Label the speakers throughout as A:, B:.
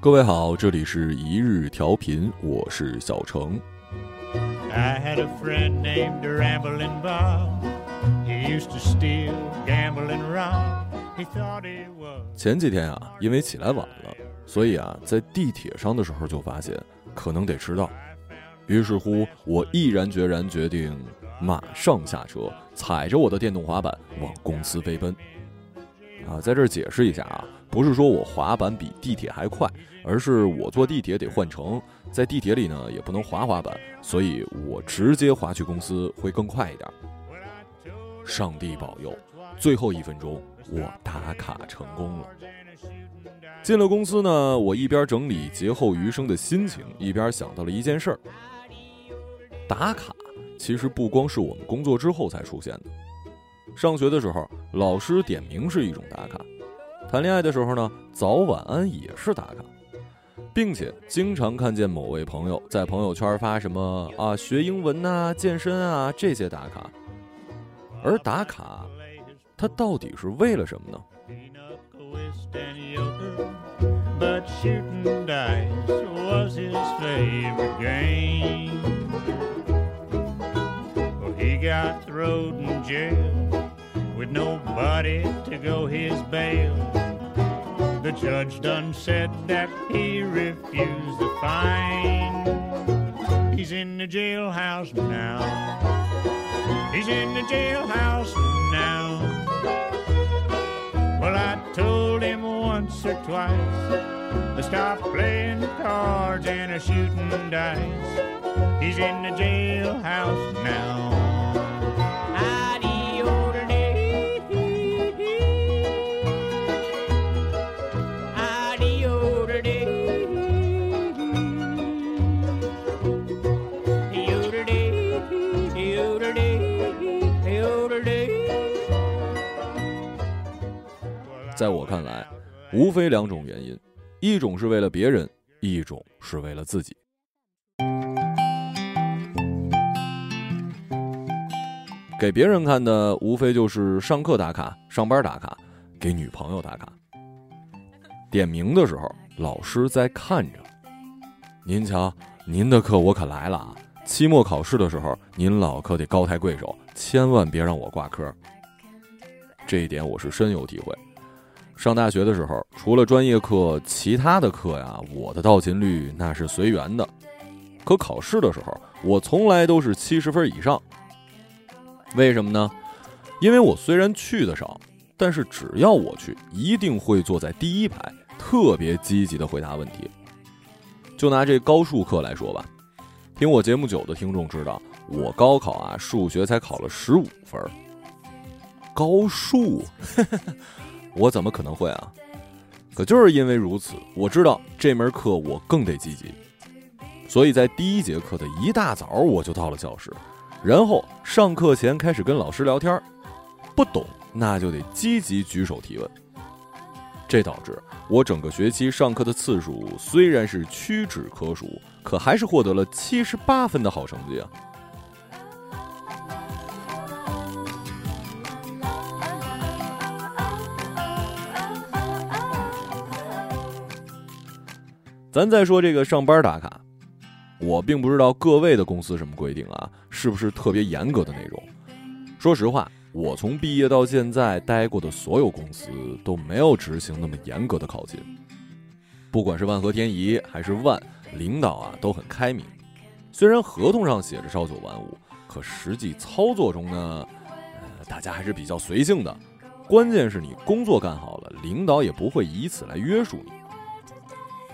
A: 各位好，这里是一日调频，我是小程。前几天啊，因为起来晚了，所以啊，在地铁上的时候就发现可能得迟到，于是乎，我毅然决然决定马上下车，踩着我的电动滑板往公司飞奔。啊，在这儿解释一下啊。不是说我滑板比地铁还快，而是我坐地铁得换乘，在地铁里呢也不能滑滑板，所以我直接滑去公司会更快一点。上帝保佑，最后一分钟我打卡成功了。进了公司呢，我一边整理劫后余生的心情，一边想到了一件事儿：打卡其实不光是我们工作之后才出现的，上学的时候老师点名是一种打卡。谈恋爱的时候呢，早晚安也是打卡，并且经常看见某位朋友在朋友圈发什么啊学英文呐、健身啊这些打卡。而打卡，它到底是为了什么呢？with nobody to go his bail. The judge done said that he refused the fine. He's in the jailhouse now. He's in the jailhouse now. Well, I told him once or twice to stop playing cards and a shooting dice. He's in the jailhouse now. 在我看来， 无非两种原因：一种是为了别人，一种是为了自己。给别人看的，无非就是上课打卡、上班打卡、给女朋友打卡。点名的时候，老师在看着。您瞧，您的课我可来了啊！期末考试的时候，您老可得高抬贵手，千万别让我挂科。这一点我是深有体会。上大学的时候，除了专业课，其他的课呀，我的到勤率那是随缘的。可考试的时候，我从来都是七十分以上。为什么呢？因为我虽然去的少，但是只要我去，一定会坐在第一排，特别积极的回答问题。就拿这高数课来说吧，听我节目久的听众知道，我高考啊，数学才考了十五分。高数。我怎么可能会啊？可就是因为如此，我知道这门课我更得积极，所以在第一节课的一大早我就到了教室，然后上课前开始跟老师聊天不懂那就得积极举手提问。这导致我整个学期上课的次数虽然是屈指可数，可还是获得了七十八分的好成绩啊。咱再说这个上班打卡，我并不知道各位的公司什么规定啊，是不是特别严格的那种？说实话，我从毕业到现在待过的所有公司都没有执行那么严格的考勤。不管是万和天宜还是万，领导啊都很开明。虽然合同上写着朝九晚五，可实际操作中呢，呃，大家还是比较随性的。关键是你工作干好了，领导也不会以此来约束你。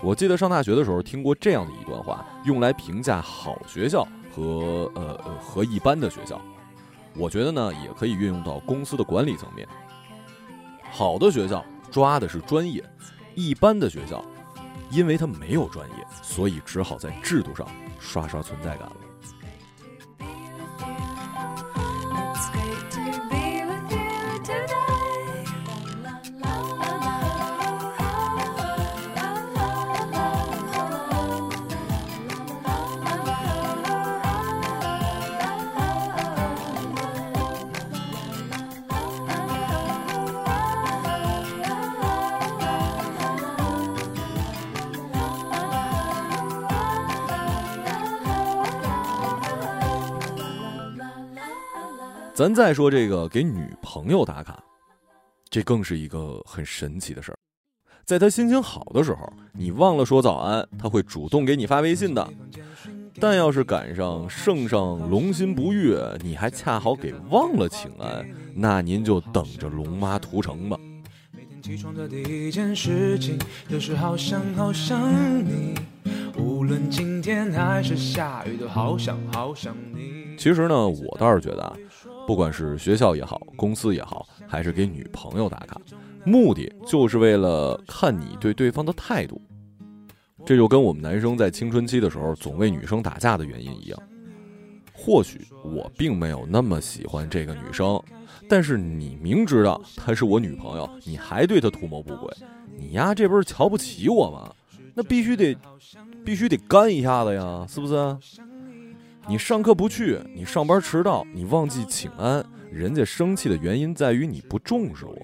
A: 我记得上大学的时候听过这样的一段话，用来评价好学校和呃和一般的学校。我觉得呢，也可以运用到公司的管理层面。好的学校抓的是专业，一般的学校，因为它没有专业，所以只好在制度上刷刷存在感了。咱再说这个给女朋友打卡，这更是一个很神奇的事儿。在她心情好的时候，你忘了说早安，她会主动给你发微信的。但要是赶上圣上龙心不悦，你还恰好给忘了请安，那您就等着龙妈屠城吧。起床的第一件事情就是好想好想你，无论晴天还是下雨，都好想好想你。其实呢，我倒是觉得啊，不管是学校也好，公司也好，还是给女朋友打卡，目的就是为了看你对对方的态度。这就跟我们男生在青春期的时候总为女生打架的原因一样。或许我并没有那么喜欢这个女生，但是你明知道她是我女朋友，你还对她图谋不轨，你丫这不是瞧不起我吗？那必须得，必须得干一下子呀，是不是？你上课不去，你上班迟到，你忘记请安，人家生气的原因在于你不重视我，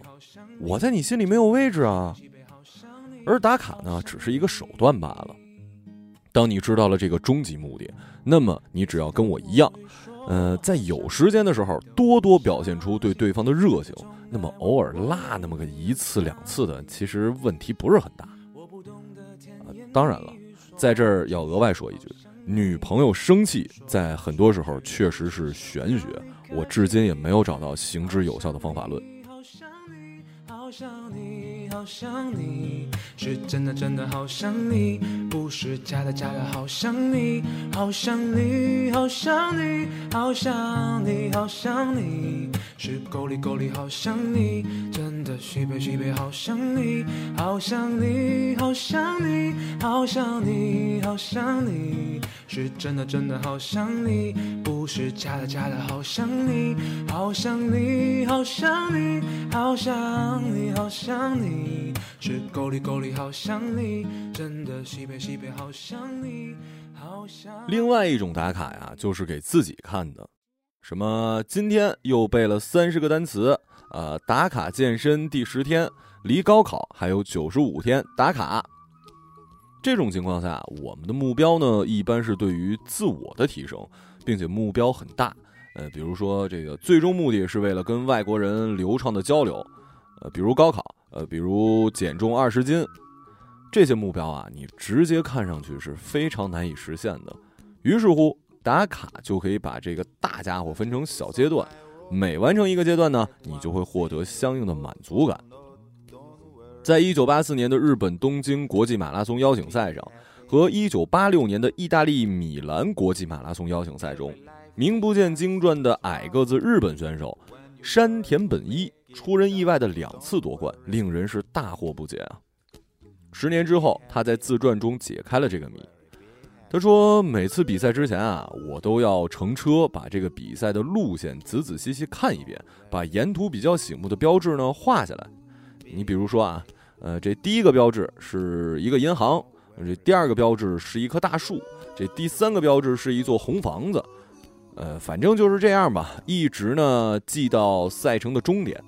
A: 我在你心里没有位置啊。而打卡呢，只是一个手段罢了。当你知道了这个终极目的，那么你只要跟我一样，呃，在有时间的时候多多表现出对对方的热情，那么偶尔落那么个一次两次的，其实问题不是很大。啊，当然了，在这儿要额外说一句，女朋友生气在很多时候确实是玄学，我至今也没有找到行之有效的方法论。好想你，是真的真的好想你，不是假的假的好想你，好想你，好想你，好想你，好想你，是够力够力好想你，真的西北西北好想你，好想你，好想你，好想你，好想你，是真的真的好想你，不是假的假的好想你，好想你，好想你，好想你，好想你。是够力够力好想你，真的西北西北好想你，好想。另外一种打卡呀，就是给自己看的，什么今天又背了三十个单词，呃，打卡健身第十天，离高考还有九十五天，打卡。这种情况下，我们的目标呢，一般是对于自我的提升，并且目标很大，呃，比如说这个最终目的是为了跟外国人流畅的交流，呃，比如高考。呃，比如减重二十斤，这些目标啊，你直接看上去是非常难以实现的。于是乎，打卡就可以把这个大家伙分成小阶段，每完成一个阶段呢，你就会获得相应的满足感。在一九八四年的日本东京国际马拉松邀请赛上，和一九八六年的意大利米兰国际马拉松邀请赛中，名不见经传的矮个子日本选手山田本一。出人意外的两次夺冠，令人是大惑不解啊！十年之后，他在自传中解开了这个谜。他说：“每次比赛之前啊，我都要乘车把这个比赛的路线仔仔细细看一遍，把沿途比较醒目的标志呢画下来。你比如说啊，呃，这第一个标志是一个银行，这第二个标志是一棵大树，这第三个标志是一座红房子。呃，反正就是这样吧，一直呢记到赛程的终点。”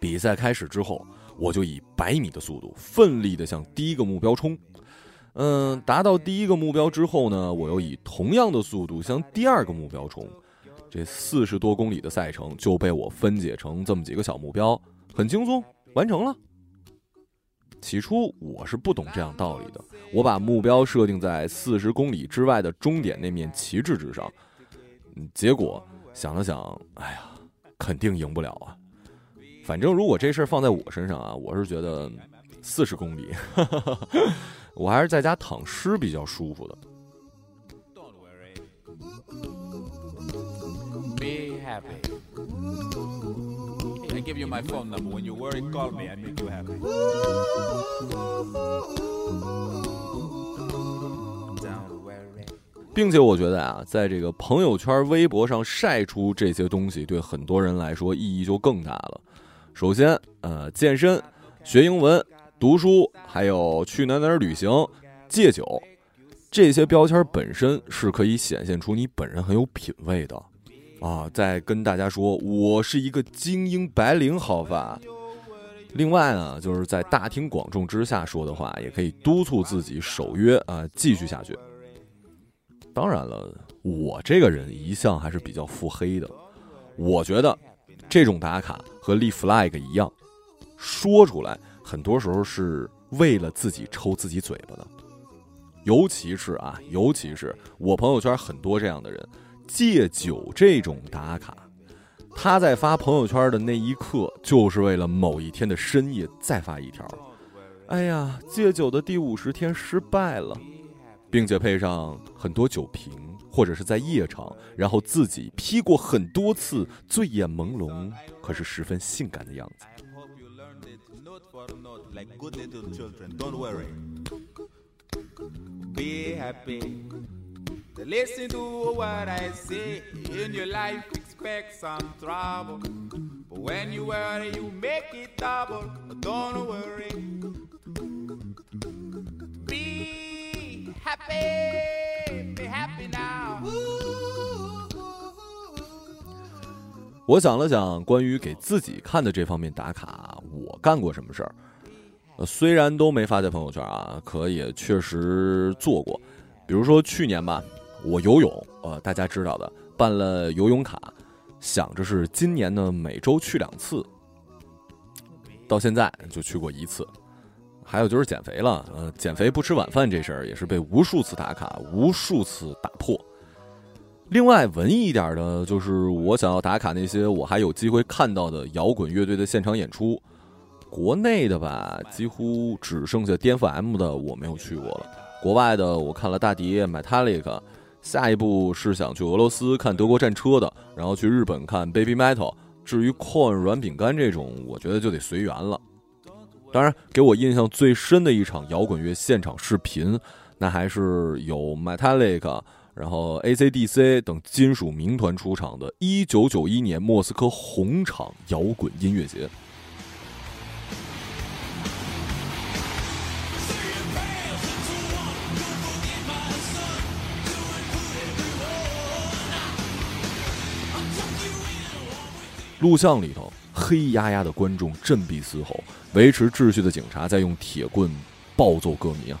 A: 比赛开始之后，我就以百米的速度奋力的向第一个目标冲。嗯，达到第一个目标之后呢，我又以同样的速度向第二个目标冲。这四十多公里的赛程就被我分解成这么几个小目标，很轻松完成了。起初我是不懂这样道理的，我把目标设定在四十公里之外的终点那面旗帜之上。结果想了想，哎呀，肯定赢不了啊。反正如果这事儿放在我身上啊，我是觉得四十公里，我还是在家躺尸比较舒服的。Don't worry me. Happy。并且我觉得啊，在这个朋友圈、微博上晒出这些东西，对很多人来说意义就更大了。首先，呃，健身、学英文、读书，还有去哪哪旅行、戒酒，这些标签本身是可以显现出你本人很有品位的，啊，再跟大家说，我是一个精英白领，好吧。另外呢，就是在大庭广众之下说的话，也可以督促自己守约啊，继续下去。当然了，我这个人一向还是比较腹黑的。我觉得这种打卡和立 flag 一样，说出来很多时候是为了自己抽自己嘴巴的。尤其是啊，尤其是我朋友圈很多这样的人，戒酒这种打卡，他在发朋友圈的那一刻，就是为了某一天的深夜再发一条。哎呀，戒酒的第五十天失败了，并且配上很多酒瓶，或者是在夜场，然后自己 P 过很多次，醉眼朦胧，可是十分性感的样子。be happy. To listen to 我想了想，关于给自己看的这方面打卡，我干过什么事儿？虽然都没发在朋友圈啊，可也确实做过。比如说去年吧，我游泳，呃，大家知道的，办了游泳卡，想着是今年呢每周去两次，到现在就去过一次。还有就是减肥了，呃，减肥不吃晚饭这事儿也是被无数次打卡，无数次打破。另外文艺一点的，就是我想要打卡那些我还有机会看到的摇滚乐队的现场演出。国内的吧，几乎只剩下颠覆 M 的我没有去过了。国外的我看了大迪、Metallica，下一步是想去俄罗斯看德国战车的，然后去日本看 Baby Metal。至于 Corn 软饼干这种，我觉得就得随缘了。当然，给我印象最深的一场摇滚乐现场视频，那还是有 Metallica，然后 AC/DC 等金属名团出场的1991年莫斯科红场摇滚音乐节。录像里头，黑压压的观众振臂嘶吼，维持秩序的警察在用铁棍暴揍歌迷啊！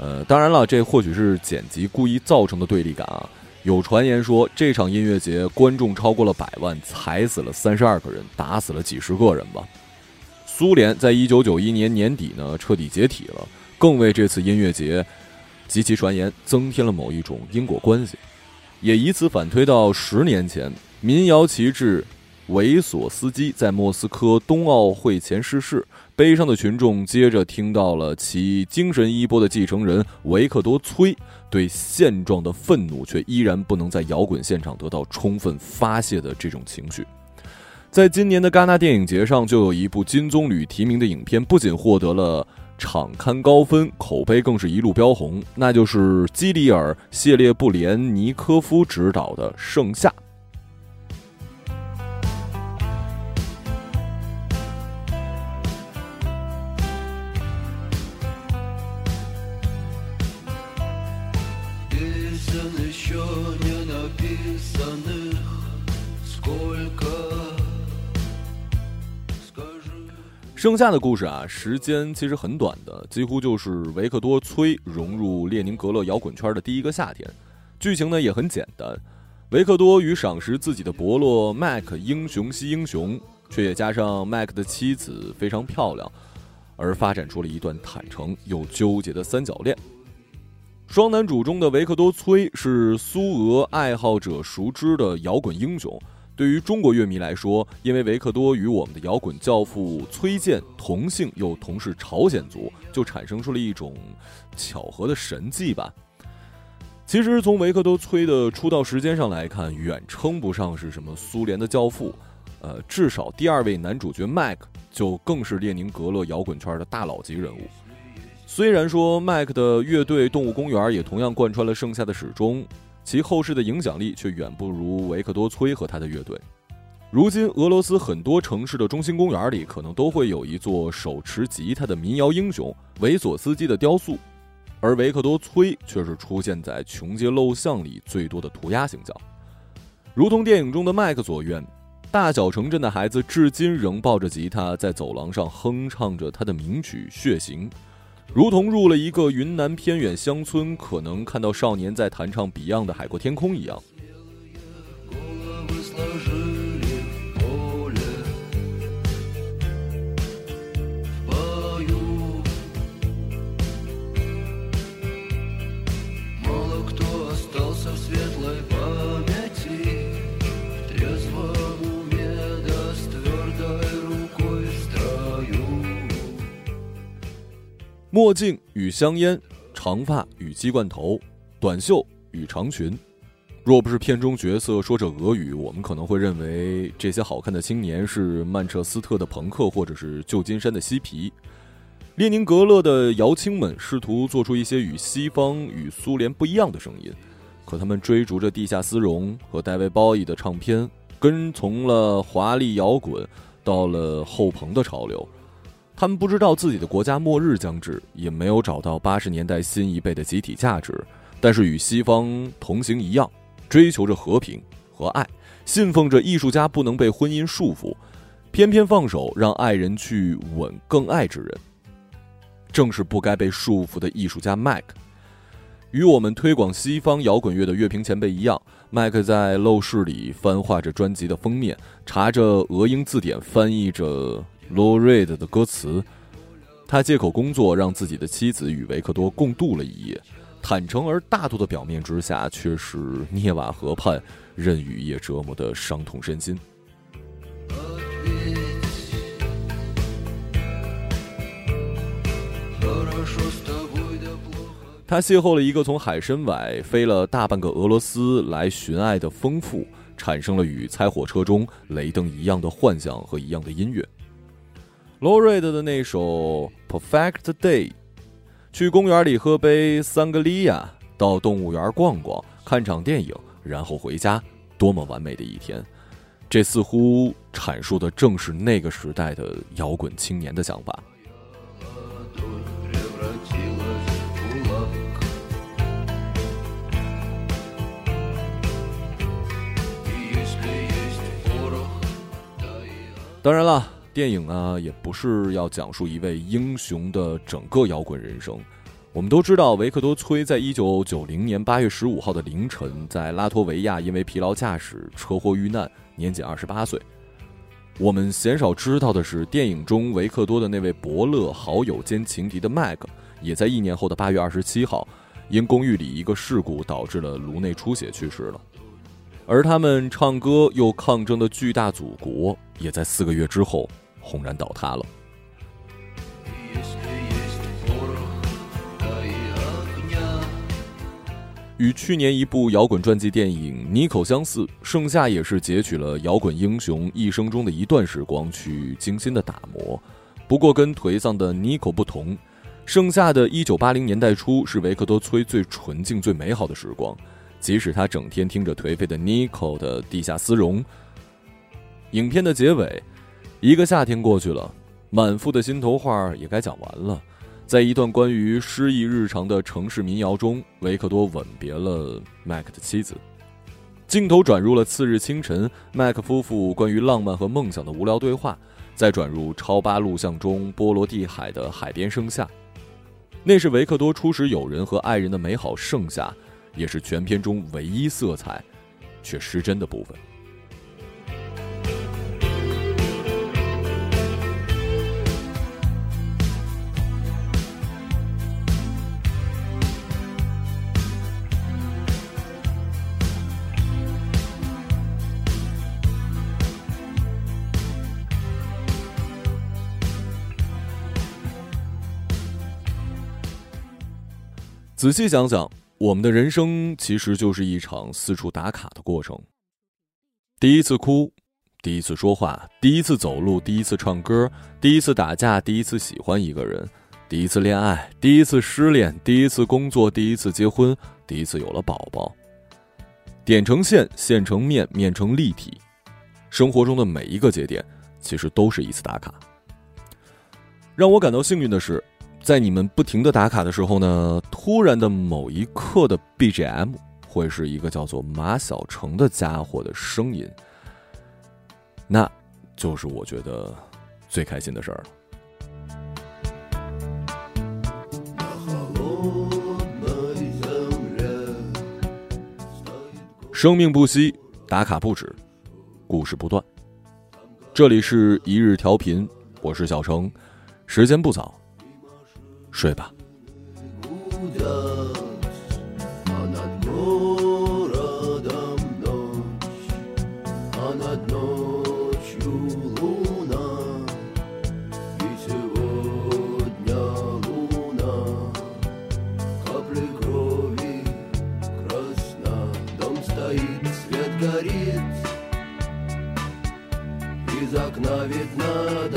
A: 呃，当然了，这或许是剪辑故意造成的对立感啊。有传言说，这场音乐节观众超过了百万，踩死了三十二个人，打死了几十个人吧。苏联在一九九一年年底呢彻底解体了，更为这次音乐节及其传言增添了某一种因果关系，也以此反推到十年前民谣旗帜。维索斯基在莫斯科冬奥会前逝世，悲伤的群众接着听到了其精神衣钵的继承人维克多·崔对现状的愤怒，却依然不能在摇滚现场得到充分发泄的这种情绪。在今年的戛纳电影节上，就有一部金棕榈提名的影片，不仅获得了场刊高分，口碑更是一路飙红，那就是基里尔·谢列布连尼科夫执导的《盛夏》。剩下的故事啊，时间其实很短的，几乎就是维克多·崔融入列宁格勒摇滚圈的第一个夏天。剧情呢也很简单，维克多与赏识自己的伯洛麦克英雄惜英雄，却也加上麦克的妻子非常漂亮，而发展出了一段坦诚又纠结的三角恋。双男主中的维克多·崔是苏俄爱好者熟知的摇滚英雄。对于中国乐迷来说，因为维克多与我们的摇滚教父崔健同姓又同是朝鲜族，就产生出了一种巧合的神迹吧。其实从维克多崔的出道时间上来看，远称不上是什么苏联的教父，呃，至少第二位男主角麦克就更是列宁格勒摇滚圈的大佬级人物。虽然说麦克的乐队动物公园也同样贯穿了盛夏的始终。其后世的影响力却远不如维克多·崔和他的乐队。如今，俄罗斯很多城市的中心公园里，可能都会有一座手持吉他的民谣英雄维索斯基的雕塑，而维克多·崔却是出现在穷街陋巷里最多的涂鸦形象。如同电影中的麦克所愿，大小城镇的孩子至今仍抱着吉他在走廊上哼唱着他的名曲《血型》。如同入了一个云南偏远乡村，可能看到少年在弹唱 Beyond 的《海阔天空》一样。墨镜与香烟，长发与鸡冠头，短袖与长裙。若不是片中角色说着俄语，我们可能会认为这些好看的青年是曼彻斯特的朋克，或者是旧金山的嬉皮。列宁格勒的摇青们试图做出一些与西方与苏联不一样的声音，可他们追逐着地下丝绒和戴维·鲍伊的唱片，跟从了华丽摇滚，到了后朋的潮流。他们不知道自己的国家末日将至，也没有找到八十年代新一辈的集体价值，但是与西方同行一样，追求着和平和爱，信奉着艺术家不能被婚姻束缚，偏偏放手让爱人去吻更爱之人。正是不该被束缚的艺术家麦克，与我们推广西方摇滚乐的乐评前辈一样，麦克在陋室里翻画着专辑的封面，查着俄英字典，翻译着 Low Reed 的歌词。他借口工作，让自己的妻子与维克多共度了一夜。坦诚而大度的表面之下，却是涅瓦河畔任雨夜折磨的伤痛身心。他邂逅了一个从海参崴飞了大半个俄罗斯来寻爱的丰富，产生了与猜火车中雷登一样的幻想和一样的音乐。罗瑞德的那首《Perfect Day》，去公园里喝杯桑格利亚，到动物园逛逛，看场电影，然后回家，多么完美的一天！这似乎阐述的正是那个时代的摇滚青年的想法。当然了，电影呢也不是要讲述一位英雄的整个摇滚人生。我们都知道，维克多·崔在一九九零年八月十五号的凌晨，在拉脱维亚因为疲劳驾驶车祸遇难，年仅二十八岁。我们鲜少知道的是，电影中维克多的那位伯乐、好友兼情敌的麦克，也在一年后的八月二十七号，因公寓里一个事故导致了颅内出血去世了。而他们唱歌又抗争的巨大祖国，也在四个月之后轰然倒塌了。与去年一部摇滚传记电影《尼可》相似，《盛夏》也是截取了摇滚英雄一生中的一段时光去精心的打磨。不过，跟颓丧的《尼可》不同，《盛夏》的一九八零年代初是维克多·崔最纯净、最美好的时光。即使他整天听着颓废的 Nico 的地下丝绒。影片的结尾，一个夏天过去了，满腹的心头话也该讲完了。在一段关于失意日常的城市民谣中，维克多吻别了麦克的妻子。镜头转入了次日清晨，麦克夫妇关于浪漫和梦想的无聊对话，再转入超八录像中波罗的海的海边盛夏。那是维克多初识友人和爱人的美好盛夏。也是全片中唯一色彩却失真的部分。仔细想想。我们的人生其实就是一场四处打卡的过程。第一次哭，第一次说话，第一次走路，第一次唱歌，第一次打架，第一次喜欢一个人，第一次恋爱，第一次失恋，第一次工作，第一次结婚，第一次有了宝宝。点成线，线成面，面成立体。生活中的每一个节点，其实都是一次打卡。让我感到幸运的是。在你们不停的打卡的时候呢，突然的某一刻的 BGM 会是一个叫做马小成的家伙的声音，那就是我觉得最开心的事儿了。生命不息，打卡不止，故事不断。这里是一日调频，我是小程，时间不早。睡吧。
B: горит Из окна видно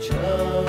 B: 车